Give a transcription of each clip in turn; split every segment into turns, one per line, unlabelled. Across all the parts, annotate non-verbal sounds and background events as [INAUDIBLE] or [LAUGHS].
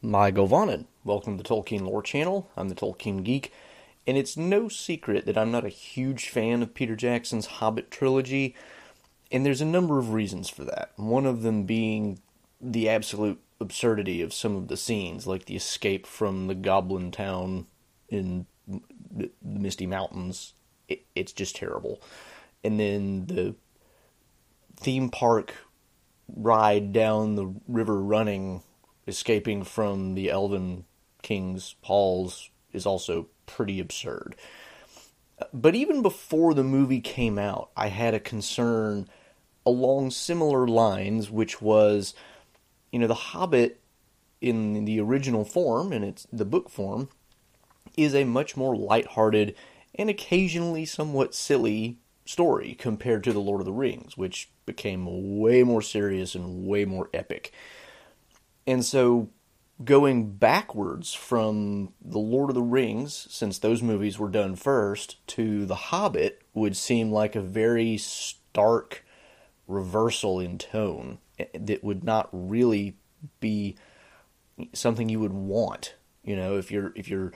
Mae govannen. Welcome to the Tolkien Lore Channel. I'm the Tolkien Geek, and it's no secret that I'm not a huge fan of Peter Jackson's Hobbit trilogy, and there's a number of reasons for that. One of them being the absolute absurdity of some of the scenes, like the escape from the Goblin town in the Misty Mountains. It, it's just terrible. And then the theme park ride down the river running escaping from the Elven King's halls is also pretty absurd. But even before the movie came out, I had a concern along similar lines, which was, you know, The Hobbit in the original form, and it's the book form, is a much more lighthearted and occasionally somewhat silly story compared to The Lord of the Rings, which became way more serious and way more epic. And so going backwards from The Lord of the Rings, since those movies were done first, to The Hobbit would seem like a very stark reversal in tone eh, that would not really be something you would want. You know, if you're if you're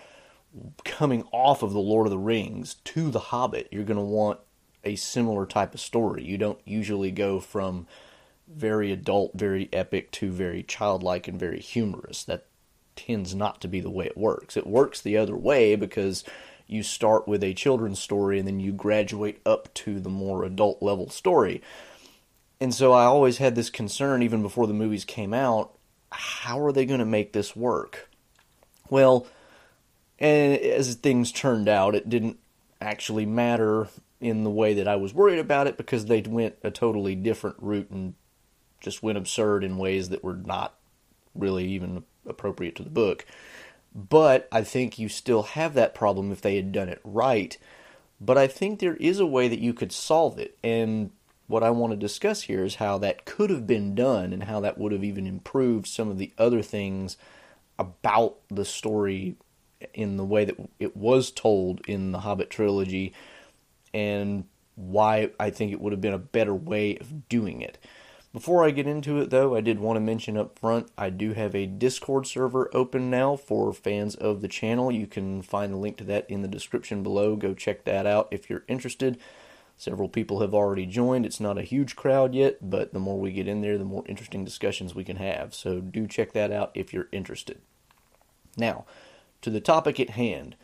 coming off of The Lord of the Rings to The Hobbit, you're going to want a similar type of story. You don't usually go from very adult, very epic to very childlike and very humorous. That tends not to be the way it works. It works the other way because you start with a children's story and then you graduate up to the more adult level story. And so I always had this concern even before the movies came out how are they going to make this work? Well, and as things turned out, it didn't actually matter in the way that I was worried about it because they went a totally different route and just went absurd in ways that were not really even appropriate to the book. But I think you still have that problem if they had done it right. But I think there is a way that you could solve it. And what I want to discuss here is how that could have been done and how that would have even improved some of the other things about the story in the way that it was told in the Hobbit trilogy and why I think it would have been a better way of doing it. Before I get into it, though, I did want to mention up front I do have a Discord server open now for fans of the channel. You can find the link to that in the description below. Go check that out if you're interested. Several people have already joined. It's not a huge crowd yet, but the more we get in there, the more interesting discussions we can have. So do check that out if you're interested. Now, to the topic at hand.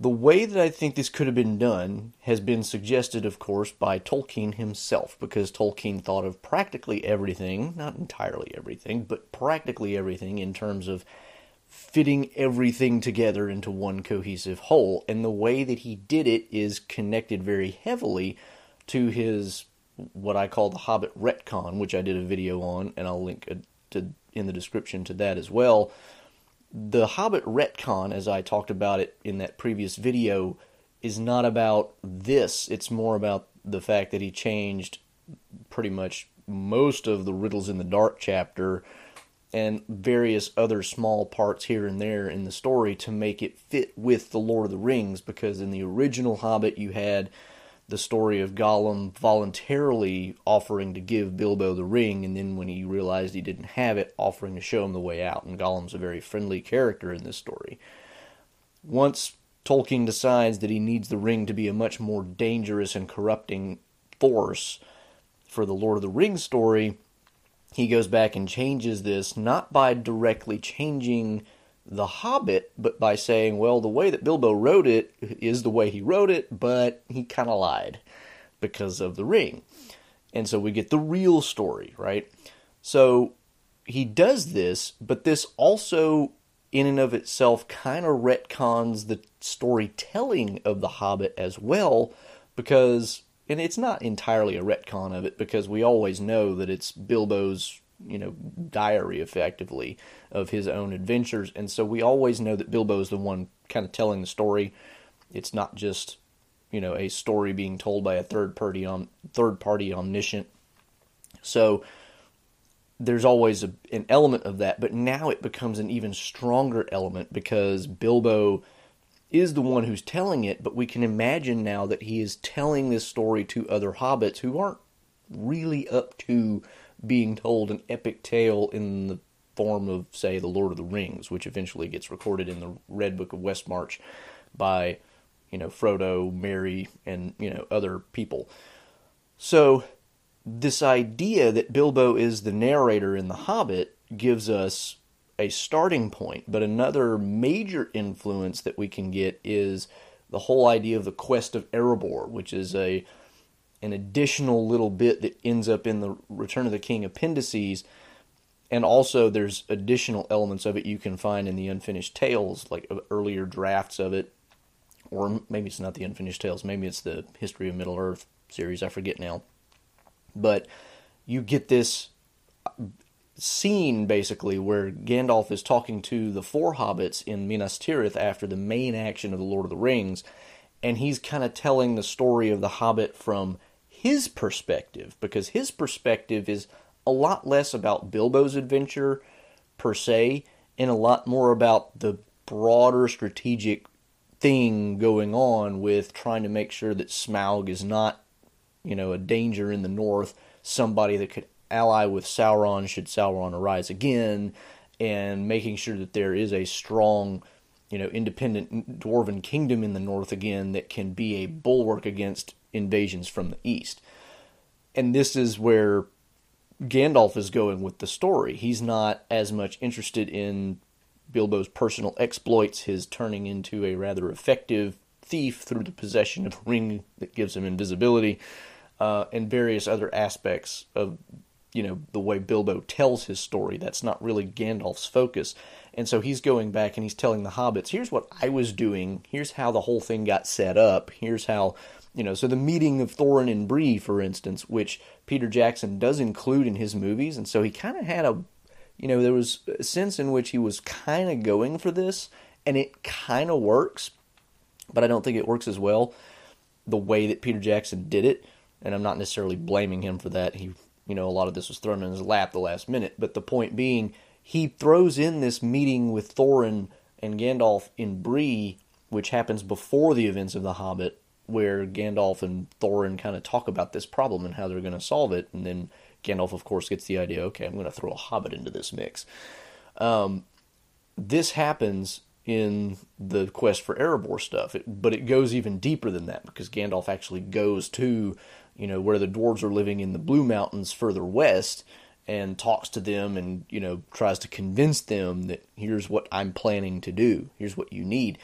The way that I think this could have been done has been suggested, of course, by Tolkien himself, because Tolkien thought of practically everything, not entirely everything, but practically everything in terms of fitting everything together into one cohesive whole. And the way that he did it is connected very heavily to his what I call the Hobbit retcon, which I did a video on, and I'll link to in the description to that as well the Hobbit retcon, as I talked about it in that previous video, is not about this. It's more about the fact that he changed pretty much most of the Riddles in the Dark chapter and various other small parts here and there in the story to make it fit with the Lord of the Rings because in the original Hobbit you had the story of Gollum voluntarily offering to give Bilbo the ring, and then when he realized he didn't have it, offering to show him the way out. And Gollum's a very friendly character in this story. Once Tolkien decides that he needs the ring to be a much more dangerous and corrupting force for the Lord of the Rings story, he goes back and changes this, not by directly changing the Hobbit, but by saying, well, the way that Bilbo wrote it is the way he wrote it, but he kind of lied because of the ring. And so we get the real story, right? So he does this, but this also, in and of itself, kind of retcons the storytelling of the Hobbit as well, because, and it's not entirely a retcon of it, because we always know that it's Bilbo's you know diary effectively of his own adventures. And so we always know that Bilbo is the one kind of telling the story. It's not just you know a story being told by a third party on third party omniscient. So there's always a, an element of that but now it becomes an even stronger element because Bilbo is the one who's telling it but we can imagine now that he is telling this story to other hobbits who aren't really up to being told an epic tale in the form of, say, The Lord of the Rings, which eventually gets recorded in the Red Book of Westmarch by, you know, Frodo, Merry, and, you know, other people. So, this idea that Bilbo is the narrator in The Hobbit gives us a starting point, but another major influence that we can get is the whole idea of the quest of Erebor, which is a an additional little bit that ends up in the Return of the King appendices. And also, there's additional elements of it you can find in the Unfinished Tales, like uh, earlier drafts of it. Or maybe it's not the Unfinished Tales, maybe it's the History of Middle Earth series, I forget now. But you get this uh, scene, basically, where Gandalf is talking to the four hobbits in Minas Tirith after the main action of The Lord of the Rings. And he's kind of telling the story of the Hobbit from his perspective because his perspective is a lot less about Bilbo's adventure per se and a lot more about the broader strategic thing going on with trying to make sure that Smaug is not, you know, a danger in the north, somebody that could ally with Sauron should Sauron arise again, and making sure that there is a strong, you know, independent dwarven kingdom in the north again that can be a bulwark against invasions from the east. And this is where Gandalf is going with the story. He's not as much interested in Bilbo's personal exploits, his turning into a rather effective thief through the possession of a ring that gives him invisibility, uh, and various other aspects of you know the way Bilbo tells his story. That's not really Gandalf's focus. And so he's going back and he's telling the hobbits, here's what I was doing, here's how the whole thing got set up, here's how you know, so the meeting of Thorin and Bree, for instance, which Peter Jackson does include in his movies, and so he kind of had a, you know, there was a sense in which he was kind of going for this, and it kind of works, but I don't think it works as well the way that Peter Jackson did it, and I'm not necessarily blaming him for that. He, you know, a lot of this was thrown in his lap the last minute, but the point being, he throws in this meeting with Thorin and Gandalf in Bree, which happens before the events of The Hobbit, where Gandalf and Thorin kind of talk about this problem and how they're going to solve it. And then Gandalf, of course, gets the idea okay, I'm going to throw a hobbit into this mix. Um, this happens in the quest for Erebor stuff, it, but it goes even deeper than that because Gandalf actually goes to, you know, where the dwarves are living in the Blue Mountains further west and talks to them and, you know, tries to convince them that here's what I'm planning to do, here's what you need.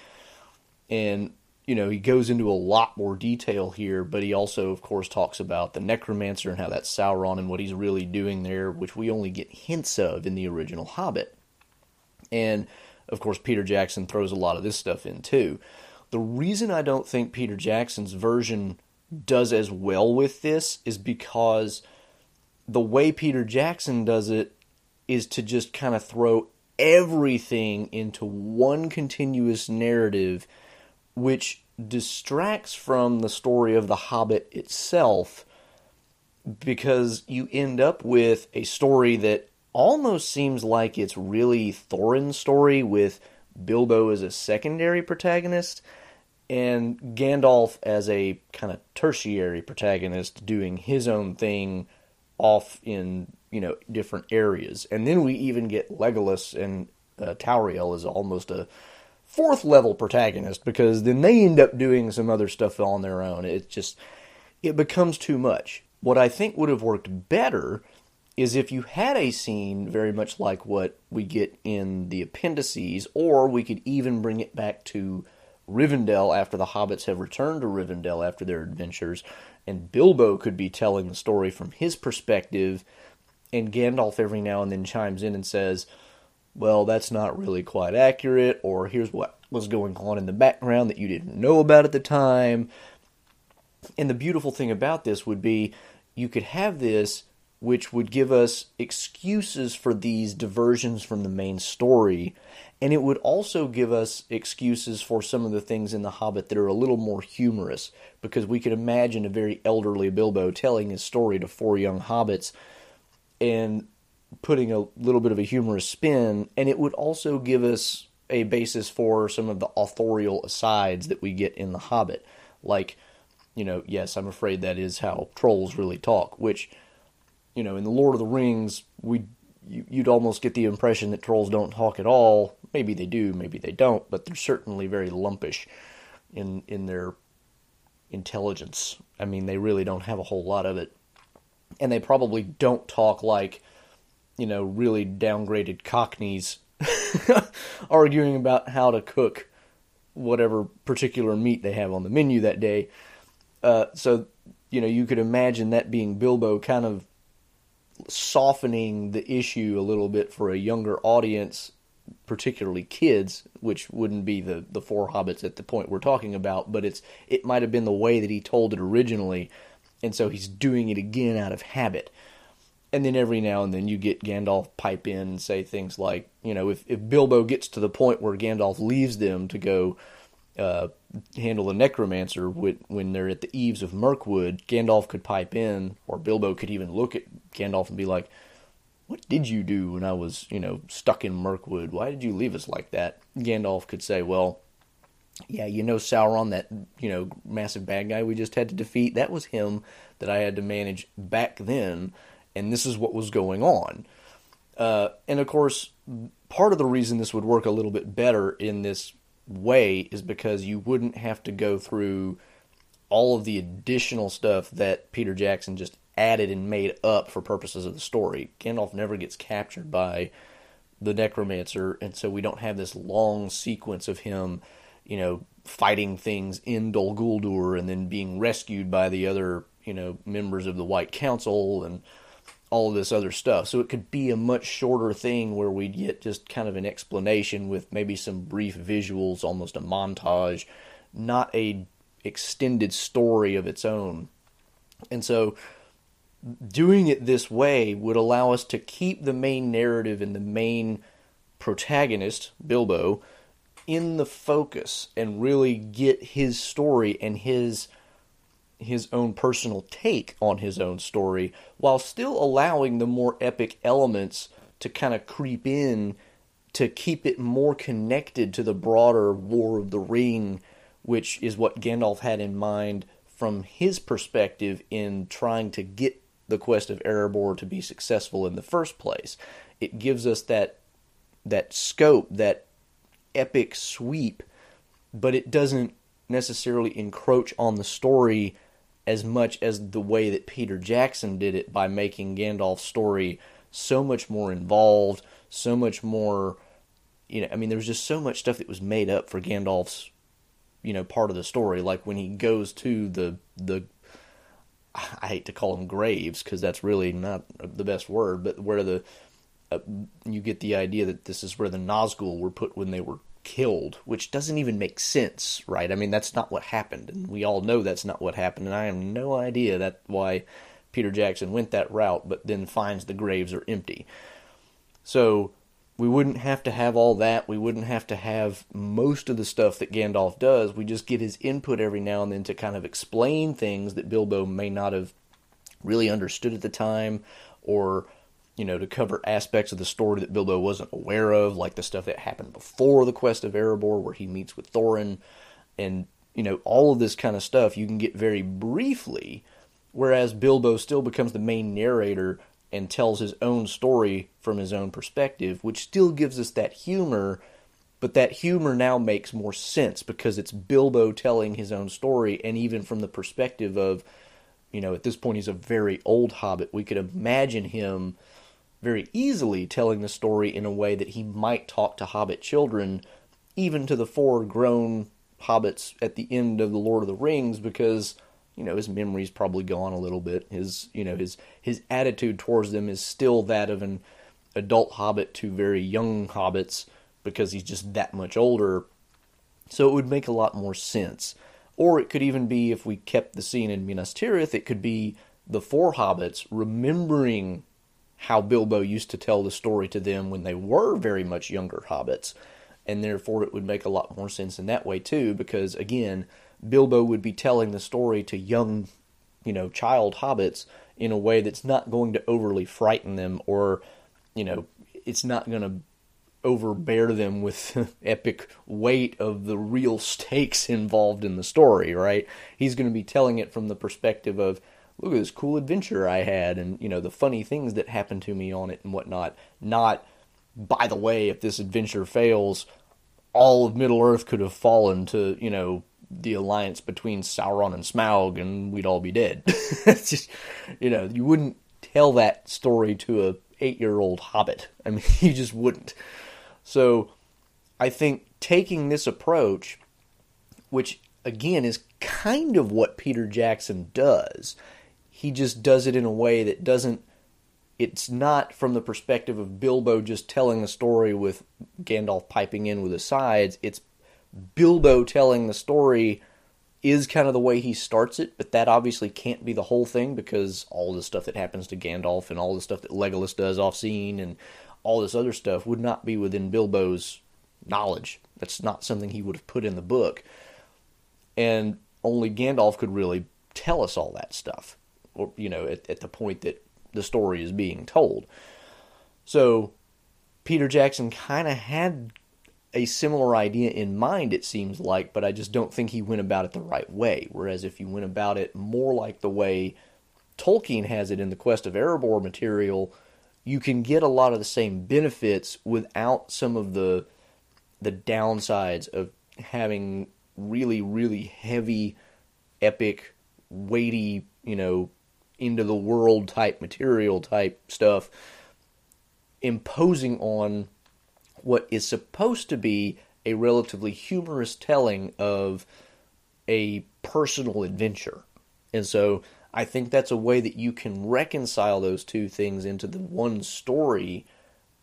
And you know, he goes into a lot more detail here, but he also, of course, talks about the necromancer and how that's Sauron and what he's really doing there, which we only get hints of in the original Hobbit. And, of course, Peter Jackson throws a lot of this stuff in too. The reason I don't think Peter Jackson's version does as well with this is because the way Peter Jackson does it is to just kind of throw everything into one continuous narrative which distracts from the story of the Hobbit itself because you end up with a story that almost seems like it's really Thorin's story with Bilbo as a secondary protagonist and Gandalf as a kind of tertiary protagonist doing his own thing off in you know different areas and then we even get Legolas and uh, Tauriel as almost a fourth level protagonist because then they end up doing some other stuff on their own. It just it becomes too much. What I think would have worked better is if you had a scene very much like what we get in the appendices, or we could even bring it back to Rivendell after the hobbits have returned to Rivendell after their adventures, and Bilbo could be telling the story from his perspective, and Gandalf every now and then chimes in and says, well, that's not really quite accurate, or here's what was going on in the background that you didn't know about at the time. And the beautiful thing about this would be you could have this, which would give us excuses for these diversions from the main story, and it would also give us excuses for some of the things in The Hobbit that are a little more humorous, because we could imagine a very elderly Bilbo telling his story to four young hobbits, and putting a little bit of a humorous spin, and it would also give us a basis for some of the authorial asides that we get in The Hobbit. Like, you know, yes, I'm afraid that is how trolls really talk, which, you know, in The Lord of the Rings, we you, you'd almost get the impression that trolls don't talk at all. Maybe they do, maybe they don't, but they're certainly very lumpish in in their intelligence. I mean, they really don't have a whole lot of it, and they probably don't talk like you know really downgraded cockneys [LAUGHS] arguing about how to cook whatever particular meat they have on the menu that day. Uh, so you know you could imagine that being Bilbo kind of softening the issue a little bit for a younger audience, particularly kids, which wouldn't be the the four hobbits at the point we're talking about, but it's it might have been the way that he told it originally, and so he's doing it again out of habit. And then every now and then you get Gandalf pipe in and say things like, you know, if, if Bilbo gets to the point where Gandalf leaves them to go uh, handle the necromancer when they're at the eaves of Mirkwood, Gandalf could pipe in, or Bilbo could even look at Gandalf and be like, "What did you do when I was, you know, stuck in Mirkwood? Why did you leave us like that?" Gandalf could say, "Well, yeah, you know Sauron, that you know massive bad guy we just had to defeat. That was him that I had to manage back then, and this is what was going on." Uh, and of course, part of the reason this would work a little bit better in this way is because you wouldn't have to go through all of the additional stuff that Peter Jackson just added and made up for purposes of the story. Gandalf never gets captured by the necromancer, and so we don't have this long sequence of him, you know, fighting things in Dol Guldur and then being rescued by the other, you know, members of the White Council and all this other stuff. So it could be a much shorter thing where we'd get just kind of an explanation with maybe some brief visuals, almost a montage, not a extended story of its own. And so doing it this way would allow us to keep the main narrative and the main protagonist, Bilbo, in the focus and really get his story and his his own personal take on his own story while still allowing the more epic elements to kind of creep in to keep it more connected to the broader War of the Ring, which is what Gandalf had in mind from his perspective in trying to get the quest of Erebor to be successful in the first place. It gives us that that scope, that epic sweep, but it doesn't necessarily encroach on the story as much as the way that Peter Jackson did it by making Gandalf's story so much more involved, so much more you know, I mean there was just so much stuff that was made up for Gandalf's you know part of the story like when he goes to the the I hate to call them graves because that's really not the best word, but where the uh, you get the idea that this is where the Nazgul were put when they were killed, which doesn't even make sense, right? I mean, that's not what happened, and we all know that's not what happened, and I have no idea that why Peter Jackson went that route, but then finds the graves are empty. So we wouldn't have to have all that. We wouldn't have to have most of the stuff that Gandalf does. We just get his input every now and then to kind of explain things that Bilbo may not have really understood at the time or you know, to cover aspects of the story that Bilbo wasn't aware of, like the stuff that happened before the quest of Erebor, where he meets with Thorin, and you know, all of this kind of stuff you can get very briefly, whereas Bilbo still becomes the main narrator and tells his own story from his own perspective, which still gives us that humor, but that humor now makes more sense because it's Bilbo telling his own story, and even from the perspective of, you know, at this point he's a very old hobbit. We could imagine him very easily telling the story in a way that he might talk to hobbit children, even to the four grown hobbits at the end of the Lord of the Rings, because you know his memory's probably gone a little bit. His you know his his attitude towards them is still that of an adult hobbit to very young hobbits because he's just that much older. So it would make a lot more sense. Or it could even be if we kept the scene in Minas Tirith, it could be the four hobbits remembering how Bilbo used to tell the story to them when they were very much younger hobbits. And therefore, it would make a lot more sense in that way, too, because again, Bilbo would be telling the story to young, you know, child hobbits in a way that's not going to overly frighten them or, you know, it's not going to overbear them with [LAUGHS] epic weight of the real stakes [LAUGHS] involved in the story, right? He's going to be telling it from the perspective of look at this cool adventure I had and, you know, the funny things that happened to me on it and whatnot. Not, by the way, if this adventure fails, all of Middle Earth could have fallen to, you know, the alliance between Sauron and Smaug and we'd all be dead. [LAUGHS] it's just, you know, you wouldn't tell that story to a eight year old hobbit. I mean, [LAUGHS] you just wouldn't. So I think taking this approach, which again is kind of what Peter Jackson does, he just does it in a way that doesn't. It's not from the perspective of Bilbo just telling the story with Gandalf piping in with the sides. It's Bilbo telling the story is kind of the way he starts it, but that obviously can't be the whole thing because all the stuff that happens to Gandalf and all the stuff that Legolas does off scene and all this other stuff would not be within Bilbo's knowledge. That's not something he would have put in the book. And only Gandalf could really tell us all that stuff, or, you know, at, at the point that the story is being told. So Peter Jackson kind of had a similar idea in mind, it seems like, but I just don't think he went about it the right way. Whereas if you went about it more like the way Tolkien has it in the Quest of Erebor material, you can get a lot of the same benefits without some of the the downsides of having really, really heavy, epic, weighty, you know, into the world type material type stuff imposing on what is supposed to be a relatively humorous telling of a personal adventure. And so I think that's a way that you can reconcile those two things into the one story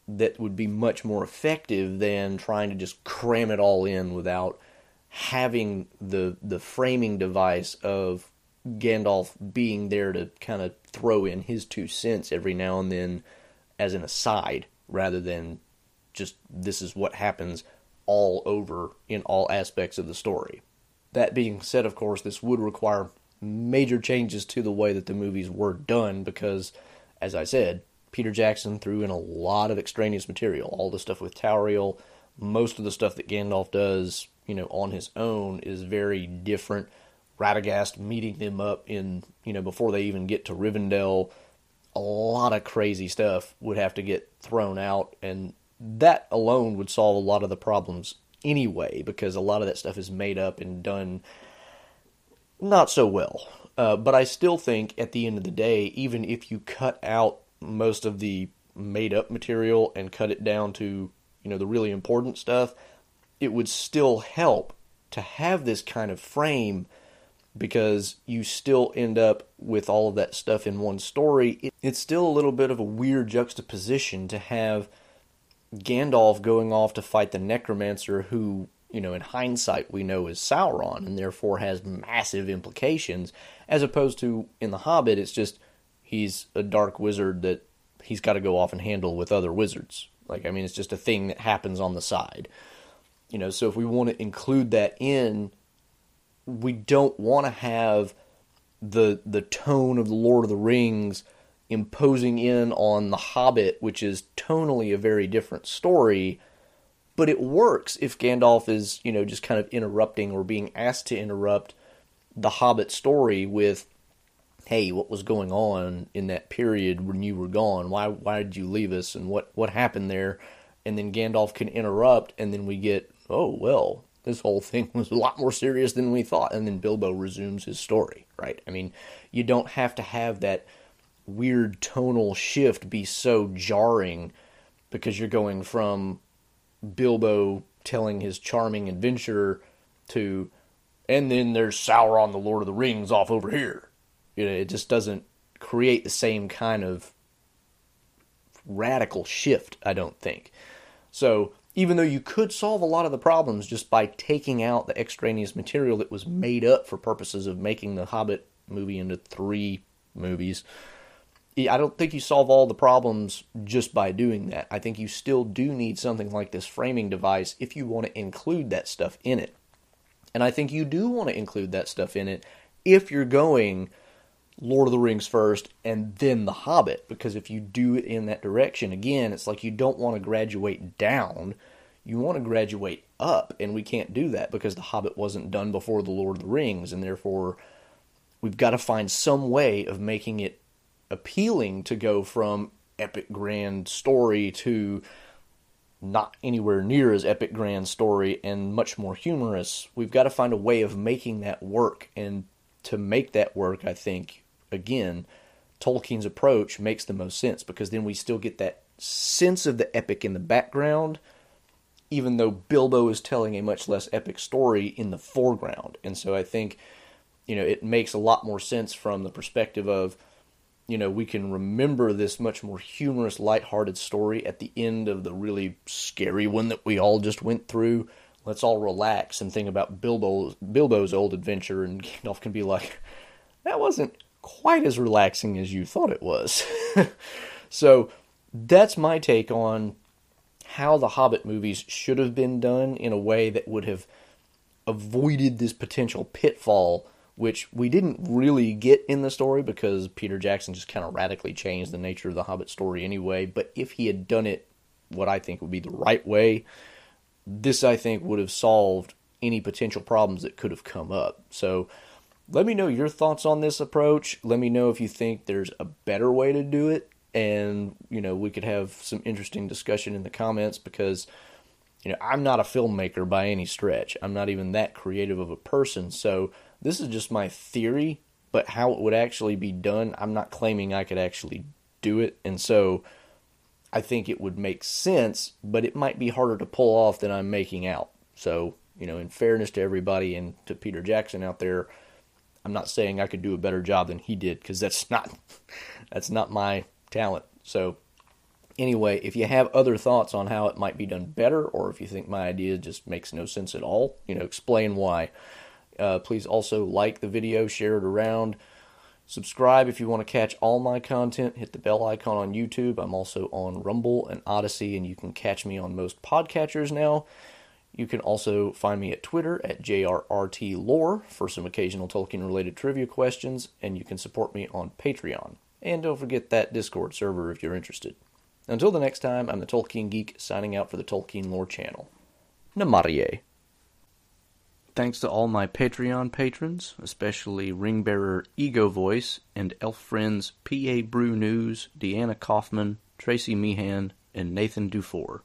that would be much more effective than trying to just cram it all in without having the the framing device of Gandalf being there to kind of throw in his two cents every now and then as an aside rather than just this is what happens all over in all aspects of the story. That being said, of course, this would require major changes to the way that the movies were done because, as I said, Peter Jackson threw in a lot of extraneous material. All the stuff with Tauriel, most of the stuff that Gandalf does, you know, on his own is very different. Radagast meeting them up in, you know, before they even get to Rivendell, a lot of crazy stuff would have to get thrown out, and that alone would solve a lot of the problems anyway, because a lot of that stuff is made up and done not so well. Uh, but I still think at the end of the day, even if you cut out most of the made up material and cut it down to, you know, the really important stuff, it would still help to have this kind of frame because you still end up with all of that stuff in one story. It's still a little bit of a weird juxtaposition to have Gandalf going off to fight the necromancer who, you know, in hindsight we know is Sauron and therefore has massive implications, as opposed to in The Hobbit, it's just he's a dark wizard that he's got to go off and handle with other wizards. Like, I mean, it's just a thing that happens on the side. You know, so if we want to include that in, we don't want to have the the tone of the Lord of the Rings imposing in on The Hobbit, which is tonally a very different story. But it works if Gandalf is, you know, just kind of interrupting or being asked to interrupt the Hobbit story with, "Hey, what was going on in that period when you were gone? Why why did you leave us? And what what happened there?" And then Gandalf can interrupt, and then we get, "Oh well, this whole thing was a lot more serious than we thought." And then Bilbo resumes his story, right? I mean, you don't have to have that weird tonal shift be so jarring because you're going from Bilbo telling his charming adventure to and then there's Sauron the Lord of the Rings off over here. You know, it just doesn't create the same kind of radical shift, I don't think. So, even though you could solve a lot of the problems just by taking out the extraneous material that was made up for purposes of making the Hobbit movie into three movies, I don't think you solve all the problems just by doing that. I think you still do need something like this framing device if you want to include that stuff in it. And I think you do want to include that stuff in it if you're going Lord of the Rings first and then The Hobbit. Because if you do it in that direction, again, it's like you don't want to graduate down, you want to graduate up. And we can't do that because The Hobbit wasn't done before The Lord of the Rings, and therefore we've got to find some way of making it appealing to go from epic grand story to not anywhere near as epic grand story and much more humorous. We've got to find a way of making that work. And to make that work, I think, again, Tolkien's approach makes the most sense because then we still get that sense of the epic in the background, even though Bilbo is telling a much less epic story in the foreground. And so I think, you know, it makes a lot more sense from the perspective of you know, we can remember this much more humorous, lighthearted story at the end of the really scary one that we all just went through. Let's all relax and think about Bilbo's, Bilbo's old adventure, and [LAUGHS] Gandalf can be like, that wasn't quite as relaxing as you thought it was. [LAUGHS] so that's my take on how the Hobbit movies should have been done in a way that would have avoided this potential pitfall which we didn't really get in the story because Peter Jackson just kind of radically changed the nature of the Hobbit story anyway. But if he had done it what I think would be the right way, this I think would have solved any potential problems that could have come up. So let me know your thoughts on this approach. Let me know if you think there's a better way to do it. And, you know, we could have some interesting discussion in the comments because, you know, I'm not a filmmaker by any stretch. I'm not even that creative of a person. So, this is just my theory, but how it would actually be done, I'm not claiming I could actually do it. And so I think it would make sense, but it might be harder to pull off than I'm making out. So, you know, in fairness to everybody and to Peter Jackson out there, I'm not saying I could do a better job than he did because that's [LAUGHS] not that's not my talent. So anyway, if you have other thoughts on how it might be done better or if you think my idea just makes no sense at all, you know, explain why. Uh, please also like the video, share it around. Subscribe if you want to catch all my content. Hit the bell icon on YouTube. I'm also on Rumble and Odysee, and you can catch me on most podcatchers now. You can also find me at Twitter at JRRTLore for some occasional Tolkien related trivia questions, and you can support me on Patreon. And don't forget that Discord server if you're interested. Until the next time, I'm the Tolkien Geek signing out for the Tolkien Lore channel. Namarie. Thanks to all my Patreon patrons, especially Ringbearer Ego Voice and Elf Friends P.A. Brew News, Deanna Kaufman, Tracy Meehan, and Nathan Dufour.